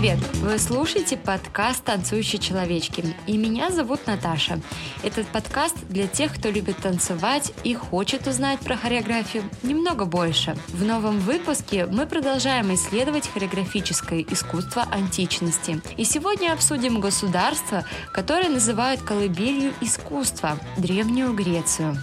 Привет! Вы слушаете подкаст «Танцующие человечки» и меня зовут Наташа. Этот подкаст для тех, кто любит танцевать и хочет узнать про хореографию немного больше. В новом выпуске мы продолжаем исследовать хореографическое искусство античности. И сегодня обсудим государство, которое называют колыбелью искусства – Древнюю Грецию.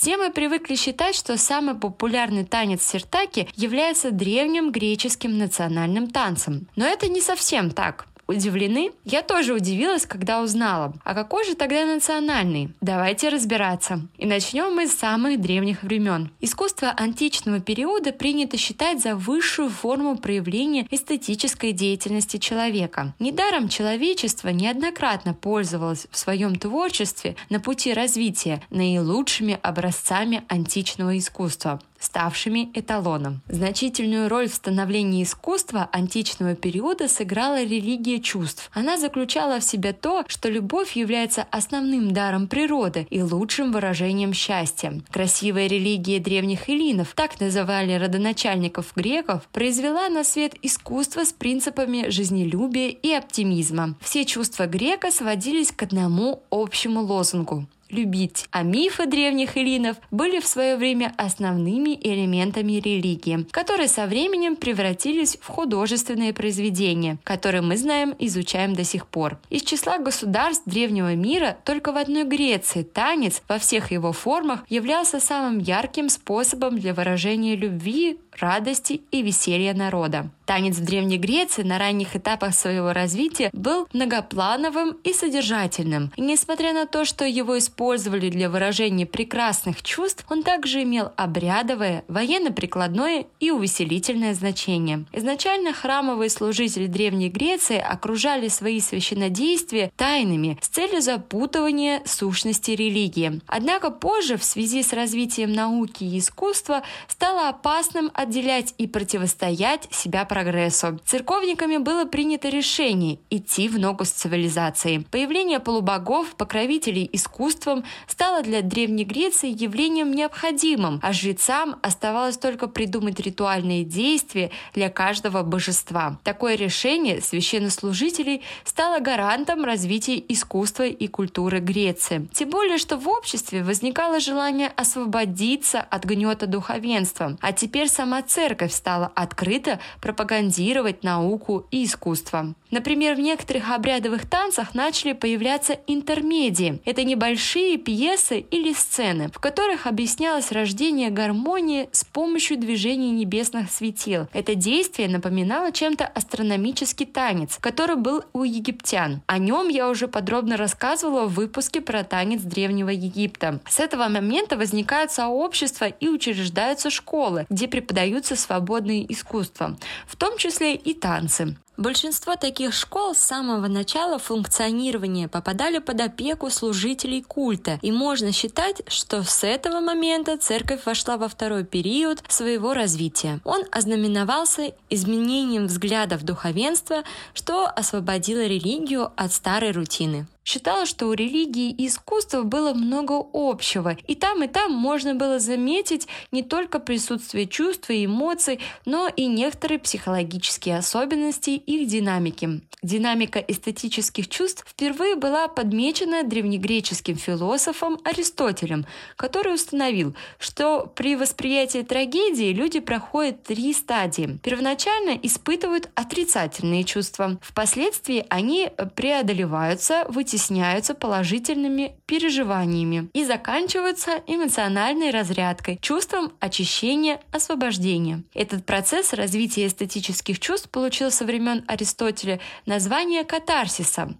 Все мы привыкли считать, что самый популярный танец сиртаки является древним греческим национальным танцем. Но это не совсем так удивлены? Я тоже удивилась, когда узнала. А какой же тогда национальный? Давайте разбираться. И начнем мы с самых древних времен. Искусство античного периода принято считать за высшую форму проявления эстетической деятельности человека. Недаром человечество неоднократно пользовалось в своем творчестве на пути развития наилучшими образцами античного искусства ставшими эталоном. Значительную роль в становлении искусства античного периода сыграла религия чувств. Она заключала в себе то, что любовь является основным даром природы и лучшим выражением счастья. Красивая религия древних эллинов, так называли родоначальников греков, произвела на свет искусство с принципами жизнелюбия и оптимизма. Все чувства грека сводились к одному общему лозунгу любить. А мифы древних эллинов были в свое время основными элементами религии, которые со временем превратились в художественные произведения, которые мы знаем и изучаем до сих пор. Из числа государств древнего мира только в одной Греции танец во всех его формах являлся самым ярким способом для выражения любви, радости и веселья народа. Танец в Древней Греции на ранних этапах своего развития был многоплановым и содержательным. И несмотря на то, что его использовали для выражения прекрасных чувств, он также имел обрядовое, военно-прикладное и увеселительное значение. Изначально храмовые служители Древней Греции окружали свои священнодействия тайнами с целью запутывания сущности религии. Однако позже, в связи с развитием науки и искусства, стало опасным отделять и противостоять себя прогрессу. Церковниками было принято решение идти в ногу с цивилизацией. Появление полубогов, покровителей искусством стало для Древней Греции явлением необходимым, а жрецам оставалось только придумать ритуальные действия для каждого божества. Такое решение священнослужителей стало гарантом развития искусства и культуры Греции. Тем более, что в обществе возникало желание освободиться от гнета духовенства, а теперь сама церковь стала открыто пропагандировать науку и искусство. Например, в некоторых обрядовых танцах начали появляться интермедии. Это небольшие пьесы или сцены, в которых объяснялось рождение гармонии с помощью движения небесных светил. Это действие напоминало чем-то астрономический танец, который был у египтян. О нем я уже подробно рассказывала в выпуске про танец Древнего Египта. С этого момента возникают сообщества и учреждаются школы, где преподаются свободные искусства. В том числе и танцы. Большинство таких школ с самого начала функционирования попадали под опеку служителей культа, и можно считать, что с этого момента церковь вошла во второй период своего развития. Он ознаменовался изменением взглядов духовенства, что освободило религию от старой рутины считала, что у религии и искусства было много общего, и там, и там можно было заметить не только присутствие чувств и эмоций, но и некоторые психологические особенности их динамики. Динамика эстетических чувств впервые была подмечена древнегреческим философом Аристотелем, который установил, что при восприятии трагедии люди проходят три стадии. Первоначально испытывают отрицательные чувства, впоследствии они преодолеваются, вытесняются вытесняются положительными переживаниями и заканчиваются эмоциональной разрядкой, чувством очищения, освобождения. Этот процесс развития эстетических чувств получил со времен Аристотеля название катарсиса.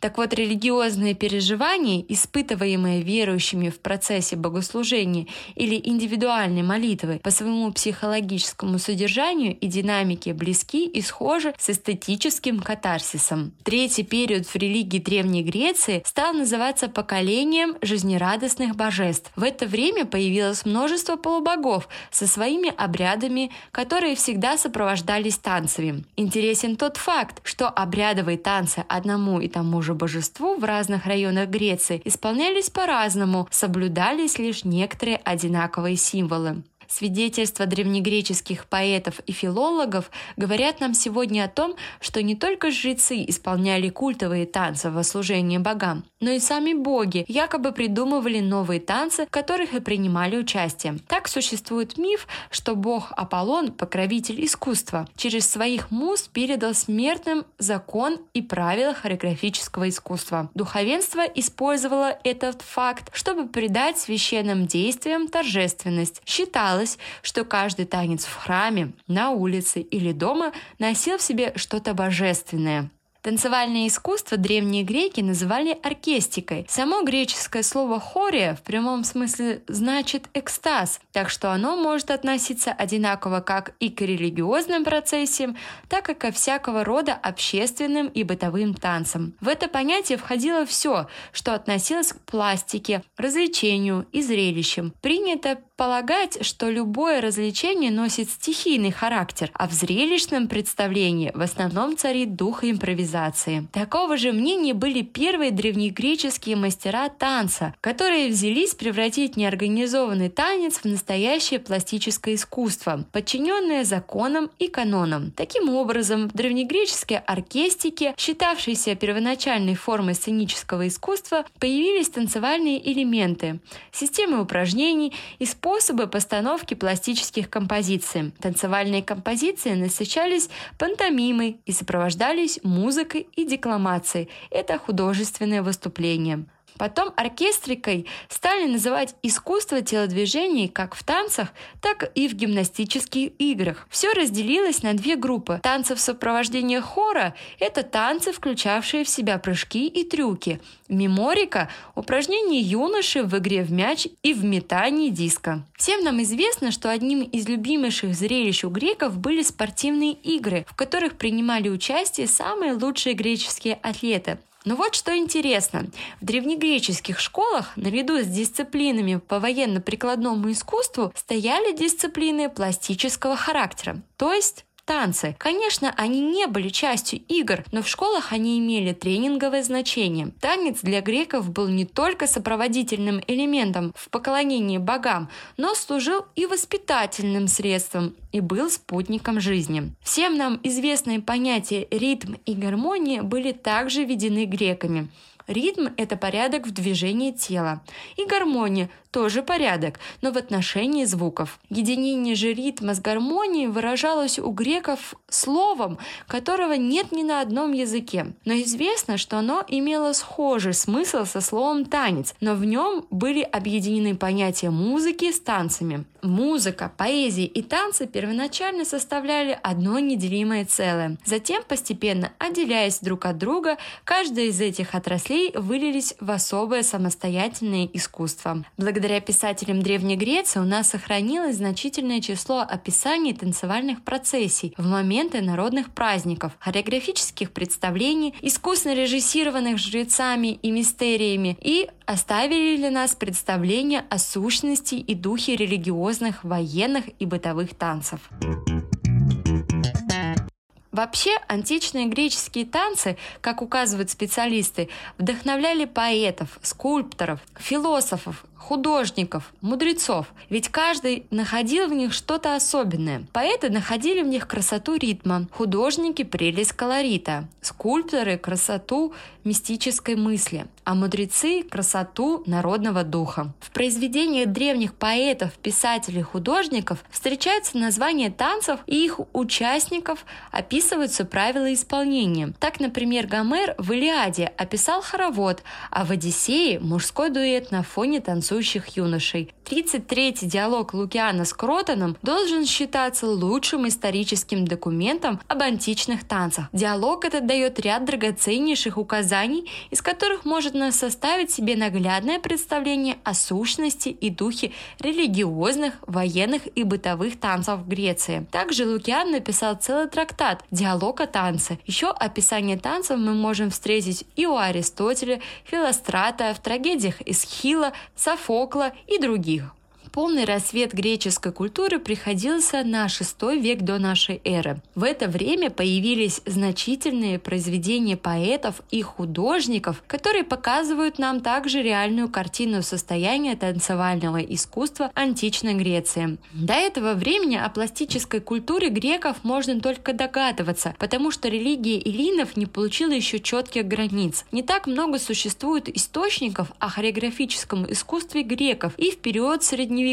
Так вот, религиозные переживания, испытываемые верующими в процессе богослужения или индивидуальной молитвы, по своему психологическому содержанию и динамике близки и схожи с эстетическим катарсисом. Третий период в религии Древней Греции стал называться поколением жизнерадостных божеств. В это время появилось множество полубогов со своими обрядами, которые всегда сопровождались танцами. Интересен тот факт, что обрядовые танцы одному и тому же же божеству в разных районах Греции исполнялись по-разному, соблюдались лишь некоторые одинаковые символы. Свидетельства древнегреческих поэтов и филологов говорят нам сегодня о том, что не только жрецы исполняли культовые танцы во служении богам, но и сами боги якобы придумывали новые танцы, в которых и принимали участие. Так существует миф, что бог Аполлон, покровитель искусства, через своих муз передал смертным закон и правила хореографического искусства. Духовенство использовало этот факт, чтобы придать священным действиям торжественность. Считалось, что каждый танец в храме, на улице или дома носил в себе что-то божественное. Танцевальное искусство древние греки называли оркестикой. Само греческое слово «хория» в прямом смысле значит «экстаз», так что оно может относиться одинаково как и к религиозным процессиям, так и ко всякого рода общественным и бытовым танцам. В это понятие входило все, что относилось к пластике, развлечению и зрелищам. Принято полагать, что любое развлечение носит стихийный характер, а в зрелищном представлении в основном царит дух импровизации. Такого же мнения были первые древнегреческие мастера танца, которые взялись превратить неорганизованный танец в настоящее пластическое искусство, подчиненное законам и канонам. Таким образом, в древнегреческой оркестике, считавшейся первоначальной формой сценического искусства, появились танцевальные элементы, системы упражнений, использования способы постановки пластических композиций. Танцевальные композиции насыщались пантомимой и сопровождались музыкой и декламацией. Это художественное выступление. Потом оркестрикой стали называть искусство телодвижений как в танцах, так и в гимнастических играх. Все разделилось на две группы. Танцы в сопровождении хора – это танцы, включавшие в себя прыжки и трюки. Меморика – упражнения юноши в игре в мяч и в метании диска. Всем нам известно, что одним из любимейших зрелищ у греков были спортивные игры, в которых принимали участие самые лучшие греческие атлеты. Но вот что интересно. В древнегреческих школах наряду с дисциплинами по военно-прикладному искусству стояли дисциплины пластического характера, то есть танцы. Конечно, они не были частью игр, но в школах они имели тренинговое значение. Танец для греков был не только сопроводительным элементом в поклонении богам, но служил и воспитательным средством и был спутником жизни. Всем нам известные понятия ритм и гармония были также введены греками. Ритм – это порядок в движении тела. И гармония – тоже порядок, но в отношении звуков. Единение же ритма с гармонией выражалось у греков словом, которого нет ни на одном языке. Но известно, что оно имело схожий смысл со словом «танец», но в нем были объединены понятия музыки с танцами. Музыка, поэзия и танцы первоначально составляли одно неделимое целое. Затем, постепенно отделяясь друг от друга, каждая из этих отраслей вылились в особое самостоятельное искусство. Благодаря писателям Древней Греции у нас сохранилось значительное число описаний танцевальных процессий в моменты народных праздников, хореографических представлений, искусно режиссированных жрецами и мистериями и оставили для нас представление о сущности и духе религиозных, военных и бытовых танцев. Вообще, античные греческие танцы, как указывают специалисты, вдохновляли поэтов, скульпторов, философов, художников, мудрецов, ведь каждый находил в них что-то особенное. Поэты находили в них красоту ритма, художники – прелесть колорита, скульпторы – красоту мистической мысли, а мудрецы – красоту народного духа. В произведениях древних поэтов, писателей, художников встречаются названия танцев и их участников, описываются правила исполнения. Так, например, Гомер в «Илиаде» описал хоровод, а в «Одиссее» – мужской дуэт на фоне танцующих танцующих юношей. 33-й диалог Лукиана с Кротоном должен считаться лучшим историческим документом об античных танцах. Диалог этот дает ряд драгоценнейших указаний, из которых можно составить себе наглядное представление о сущности и духе религиозных, военных и бытовых танцев в Греции. Также Лукиан написал целый трактат «Диалог о танце». Еще описание танцев мы можем встретить и у Аристотеля, Филострата, в трагедиях Эсхила, Софокла и других. Полный рассвет греческой культуры приходился на VI век до нашей эры. В это время появились значительные произведения поэтов и художников, которые показывают нам также реальную картину состояния танцевального искусства античной Греции. До этого времени о пластической культуре греков можно только догадываться, потому что религия эллинов не получила еще четких границ. Не так много существует источников о хореографическом искусстве греков и в период Средневековья.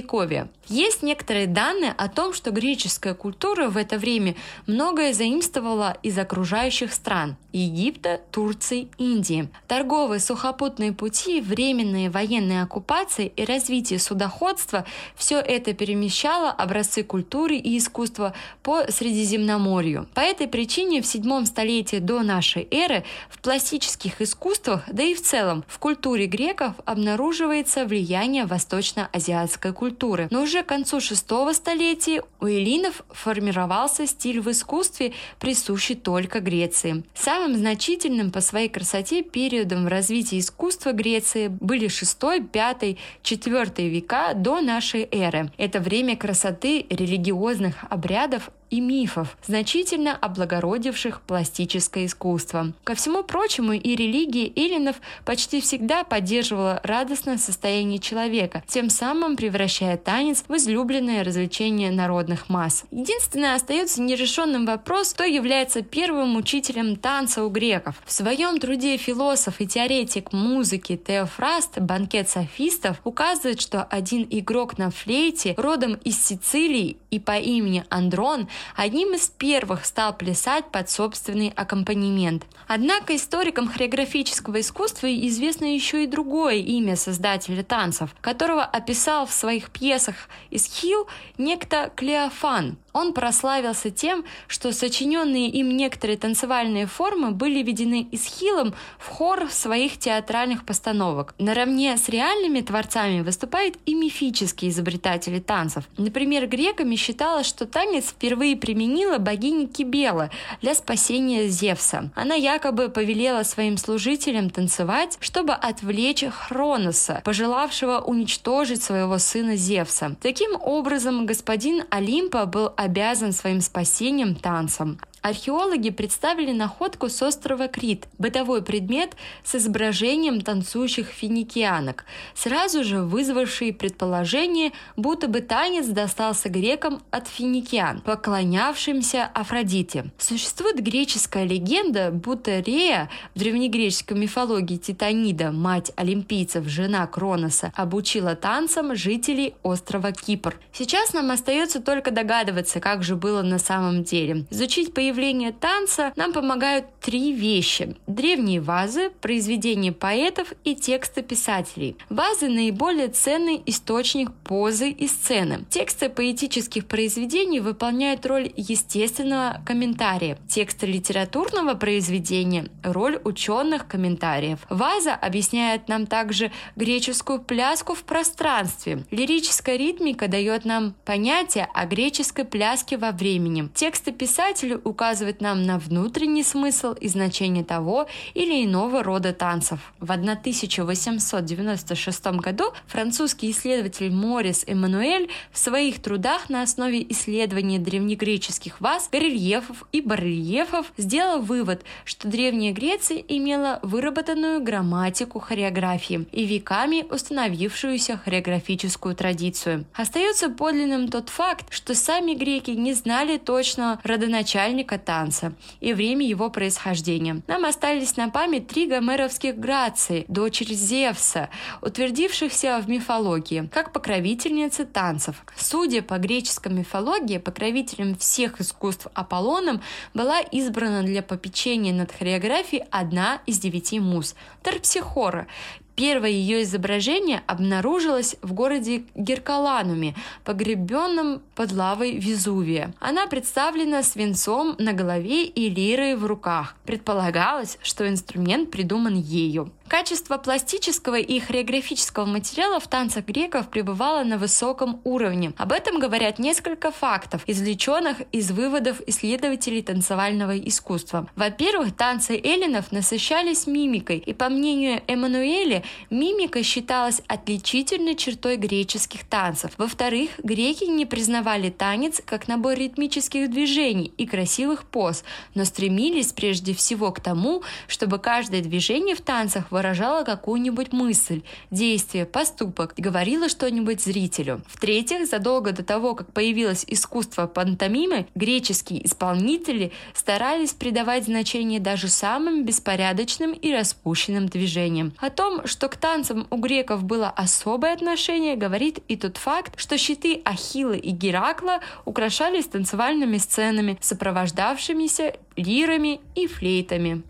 Есть некоторые данные о том, что греческая культура в это время многое заимствовала из окружающих стран – Египта, Турции, Индии. Торговые сухопутные пути, временные военные оккупации и развитие судоходства – все это перемещало образцы культуры и искусства по Средиземноморью. По этой причине в седьмом столетии до нашей эры в пластических искусствах, да и в целом в культуре греков обнаруживается влияние восточно-азиатской культуры. Но уже к концу шестого столетия у эллинов формировался стиль в искусстве, присущий только Греции. Самым значительным по своей красоте периодом в развитии искусства Греции были 6, 5, 4 века до нашей эры. Это время красоты религиозных обрядов и мифов, значительно облагородивших пластическое искусство. Ко всему прочему, и религия эллинов почти всегда поддерживала радостное состояние человека, тем самым превращая танец в излюбленное развлечение народных масс. Единственное, остается нерешенным вопрос, кто является первым учителем танца у греков. В своем труде философ и теоретик музыки Теофраст «Банкет софистов» указывает, что один игрок на флейте родом из Сицилии и по имени Андрон одним из первых стал плясать под собственный аккомпанемент. Однако историкам хореографического искусства известно еще и другое имя создателя танцев, которого описал в своих пьесах Исхил некто Клеофан. Он прославился тем, что сочиненные им некоторые танцевальные формы были введены Исхилом в хор своих театральных постановок. Наравне с реальными творцами выступают и мифические изобретатели танцев. Например, греками считалось, что танец впервые применила богиня Кибела для спасения Зевса. Она якобы повелела своим служителям танцевать, чтобы отвлечь Хроноса, пожелавшего уничтожить своего сына Зевса. Таким образом, господин Олимпа был обязан своим спасением танцем. Археологи представили находку с острова Крит, бытовой предмет с изображением танцующих финикианок, сразу же вызвавший предположение, будто бы танец достался грекам от финикиан, поклонявшимся Афродите. Существует греческая легенда, будто Рея в древнегреческой мифологии Титанида, мать олимпийцев, жена Кроноса, обучила танцам жителей острова Кипр. Сейчас нам остается только догадываться, как же было на самом деле. Изучить появление появления танца нам помогают три вещи. Древние вазы, произведения поэтов и тексты писателей. Вазы – наиболее ценный источник позы и сцены. Тексты поэтических произведений выполняют роль естественного комментария. Тексты литературного произведения – роль ученых комментариев. Ваза объясняет нам также греческую пляску в пространстве. Лирическая ритмика дает нам понятие о греческой пляске во времени. Тексты писателя указывают указывает нам на внутренний смысл и значение того или иного рода танцев. В 1896 году французский исследователь Морис Эммануэль в своих трудах на основе исследования древнегреческих ваз, горельефов и барельефов сделал вывод, что Древняя Греция имела выработанную грамматику хореографии и веками установившуюся хореографическую традицию. Остается подлинным тот факт, что сами греки не знали точно родоначальника источника танца и время его происхождения. Нам остались на память три гомеровских грации, дочери Зевса, утвердившихся в мифологии, как покровительницы танцев. Судя по греческой мифологии, покровителем всех искусств Аполлоном была избрана для попечения над хореографией одна из девяти муз – Терпсихора, Первое ее изображение обнаружилось в городе Геркалануме, погребенном под лавой Везувия. Она представлена свинцом на голове и лирой в руках. Предполагалось, что инструмент придуман ею. Качество пластического и хореографического материала в танцах греков пребывало на высоком уровне. Об этом говорят несколько фактов, извлеченных из выводов исследователей танцевального искусства. Во-первых, танцы эллинов насыщались мимикой, и по мнению Эммануэля, мимика считалась отличительной чертой греческих танцев. Во-вторых, греки не признавали танец как набор ритмических движений и красивых поз, но стремились прежде всего к тому, чтобы каждое движение в танцах выражало какую-нибудь мысль, действие, поступок, говорило что-нибудь зрителю. В-третьих, задолго до того, как появилось искусство пантомимы, греческие исполнители старались придавать значение даже самым беспорядочным и распущенным движениям. О том, что к танцам у греков было особое отношение, говорит и тот факт, что щиты Ахилла и Геракла украшались танцевальными сценами, сопровождавшимися лирами и флейтами.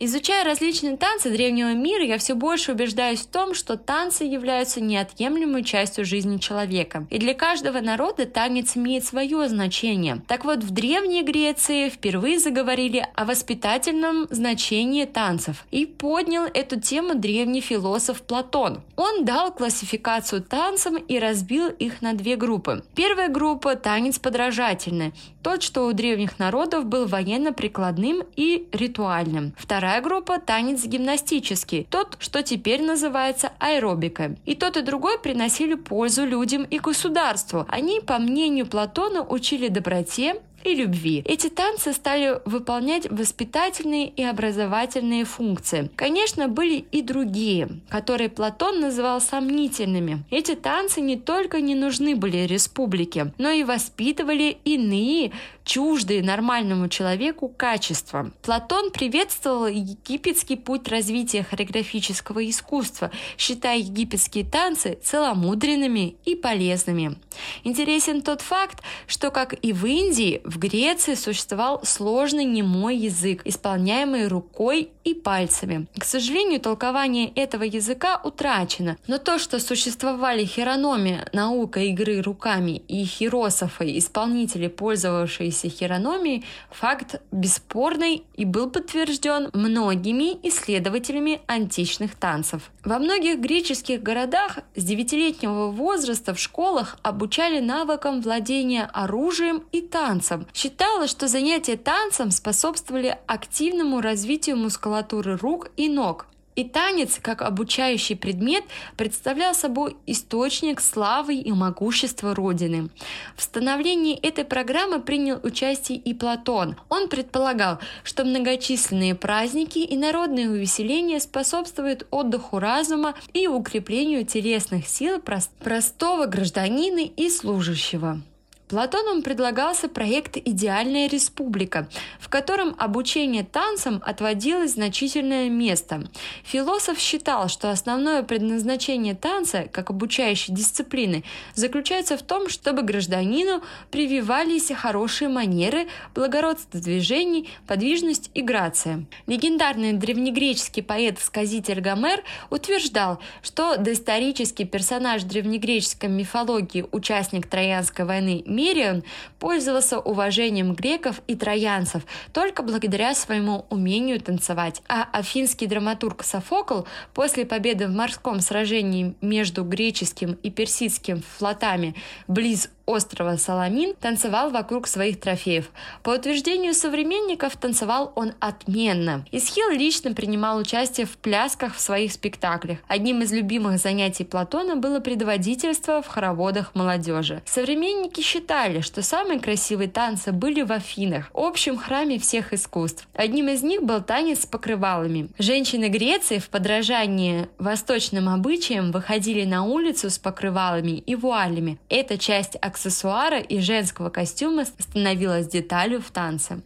Изучая различные танцы древнего мира, я все больше убеждаюсь в том, что танцы являются неотъемлемой частью жизни человека. И для каждого народа танец имеет свое значение. Так вот, в Древней Греции впервые заговорили о воспитательном значении танцев и поднял эту тему древний философ Платон. Он дал классификацию танцам и разбил их на две группы. Первая группа – танец подражательный, тот, что у древних народов был военно-прикладным и ритуальным. Вторая группа – танец гимнастический, тот, что теперь называется аэробикой. И тот, и другой приносили пользу людям и государству. Они, по мнению Платона, учили доброте, и любви. Эти танцы стали выполнять воспитательные и образовательные функции. Конечно, были и другие, которые Платон называл сомнительными. Эти танцы не только не нужны были республике, но и воспитывали иные, чуждые нормальному человеку качества. Платон приветствовал египетский путь развития хореографического искусства, считая египетские танцы целомудренными и полезными. Интересен тот факт, что, как и в Индии, в Греции существовал сложный немой язык, исполняемый рукой и пальцами. К сожалению, толкование этого языка утрачено, но то, что существовали хирономия, наука игры руками, и хирософы, исполнители, пользовавшиеся хирономией, факт бесспорный и был подтвержден многими исследователями античных танцев. Во многих греческих городах с девятилетнего возраста в школах обучали навыкам владения оружием и танцем. Считалось, что занятия танцем способствовали активному развитию мускулатуры рук и ног. И танец, как обучающий предмет, представлял собой источник славы и могущества Родины. В становлении этой программы принял участие и Платон. Он предполагал, что многочисленные праздники и народные увеселения способствуют отдыху разума и укреплению телесных сил простого гражданина и служащего. Платоном предлагался проект «Идеальная республика», в котором обучение танцам отводилось значительное место. Философ считал, что основное предназначение танца, как обучающей дисциплины, заключается в том, чтобы гражданину прививались хорошие манеры, благородство движений, подвижность и грация. Легендарный древнегреческий поэт-сказитель Гомер утверждал, что доисторический персонаж древнегреческой мифологии, участник Троянской войны Мерион пользовался уважением греков и троянцев только благодаря своему умению танцевать. А афинский драматург Софокл после победы в морском сражении между греческим и персидским флотами близ острова Саламин танцевал вокруг своих трофеев. По утверждению современников, танцевал он отменно. Исхил лично принимал участие в плясках в своих спектаклях. Одним из любимых занятий Платона было предводительство в хороводах молодежи. Современники считали, что самые красивые танцы были в Афинах, общем храме всех искусств. Одним из них был танец с покрывалами. Женщины Греции в подражании восточным обычаям выходили на улицу с покрывалами и вуалями. Эта часть аксессуара и женского костюма становилась деталью в танце.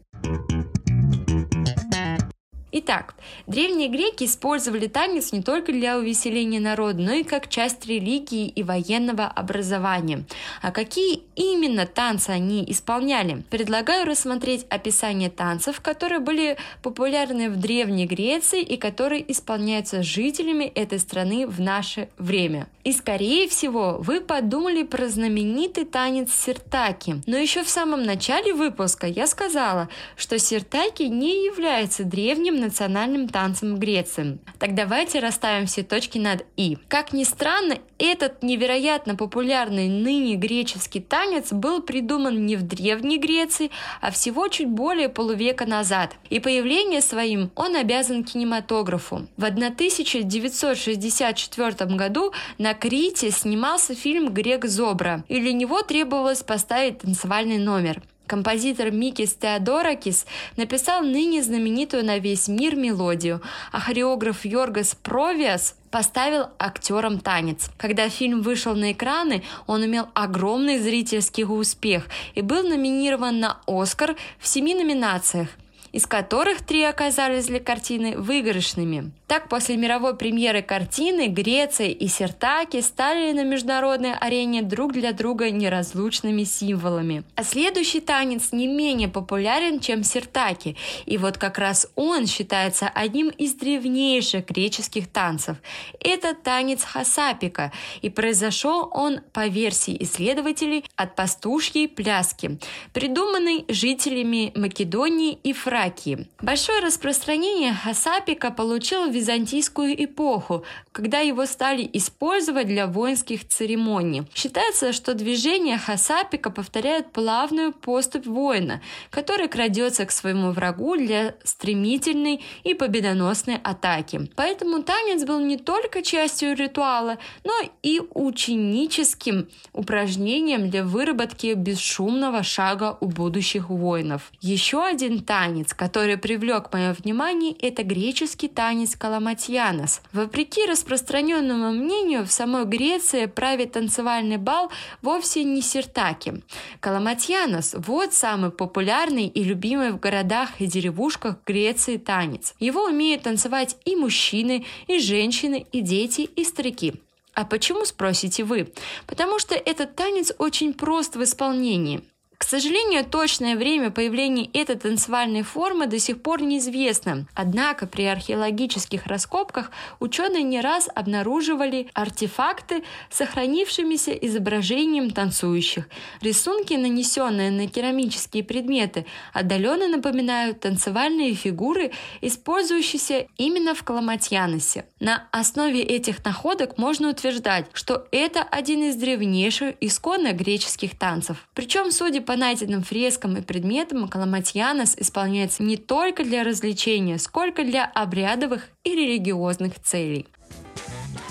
Итак, древние греки использовали танец не только для увеселения народа, но и как часть религии и военного образования. А какие именно танцы они исполняли? Предлагаю рассмотреть описание танцев, которые были популярны в Древней Греции и которые исполняются жителями этой страны в наше время. И скорее всего вы подумали про знаменитый танец сиртаки. Но еще в самом начале выпуска я сказала, что сиртаки не является древним национальным танцем Греции. Так давайте расставим все точки над «и». Как ни странно, этот невероятно популярный ныне греческий танец был придуман не в Древней Греции, а всего чуть более полувека назад. И появление своим он обязан кинематографу. В 1964 году на Крите снимался фильм «Грек Зобра», и для него требовалось поставить танцевальный номер. Композитор Микис Теодоракис написал ныне знаменитую на весь мир мелодию, а хореограф Йоргас Провиас поставил актерам танец. Когда фильм вышел на экраны, он имел огромный зрительский успех и был номинирован на «Оскар» в семи номинациях из которых три оказались для картины выигрышными. Так, после мировой премьеры картины Греция и Сертаки стали на международной арене друг для друга неразлучными символами. А следующий танец не менее популярен, чем Сертаки, и вот как раз он считается одним из древнейших греческих танцев. Это танец хасапика, и произошел он, по версии исследователей, от пастушьей пляски, придуманной жителями Македонии и Франции Фракии. Большое распространение хасапика получил в византийскую эпоху, когда его стали использовать для воинских церемоний. Считается, что движение хасапика повторяет плавную поступь воина, который крадется к своему врагу для стремительной и победоносной атаки. Поэтому танец был не только частью ритуала, но и ученическим упражнением для выработки бесшумного шага у будущих воинов. Еще один который привлек мое внимание, это греческий танец каламатьянос. Вопреки распространенному мнению, в самой Греции правит танцевальный бал вовсе не сиртаки. Каламатьянос – вот самый популярный и любимый в городах и деревушках Греции танец. Его умеют танцевать и мужчины, и женщины, и дети, и старики. А почему, спросите вы? Потому что этот танец очень прост в исполнении. К сожалению, точное время появления этой танцевальной формы до сих пор неизвестно. Однако при археологических раскопках ученые не раз обнаруживали артефакты с сохранившимися изображением танцующих. Рисунки, нанесенные на керамические предметы, отдаленно напоминают танцевальные фигуры, использующиеся именно в Каламатьяносе. На основе этих находок можно утверждать, что это один из древнейших исконно греческих танцев. Причем, судя по по найденным фрескам и предметам Каламатьянос исполняется не только для развлечения, сколько для обрядовых и религиозных целей.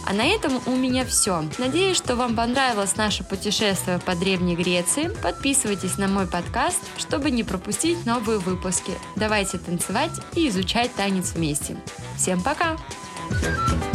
А на этом у меня все. Надеюсь, что вам понравилось наше путешествие по Древней Греции. Подписывайтесь на мой подкаст, чтобы не пропустить новые выпуски. Давайте танцевать и изучать танец вместе. Всем пока! thank you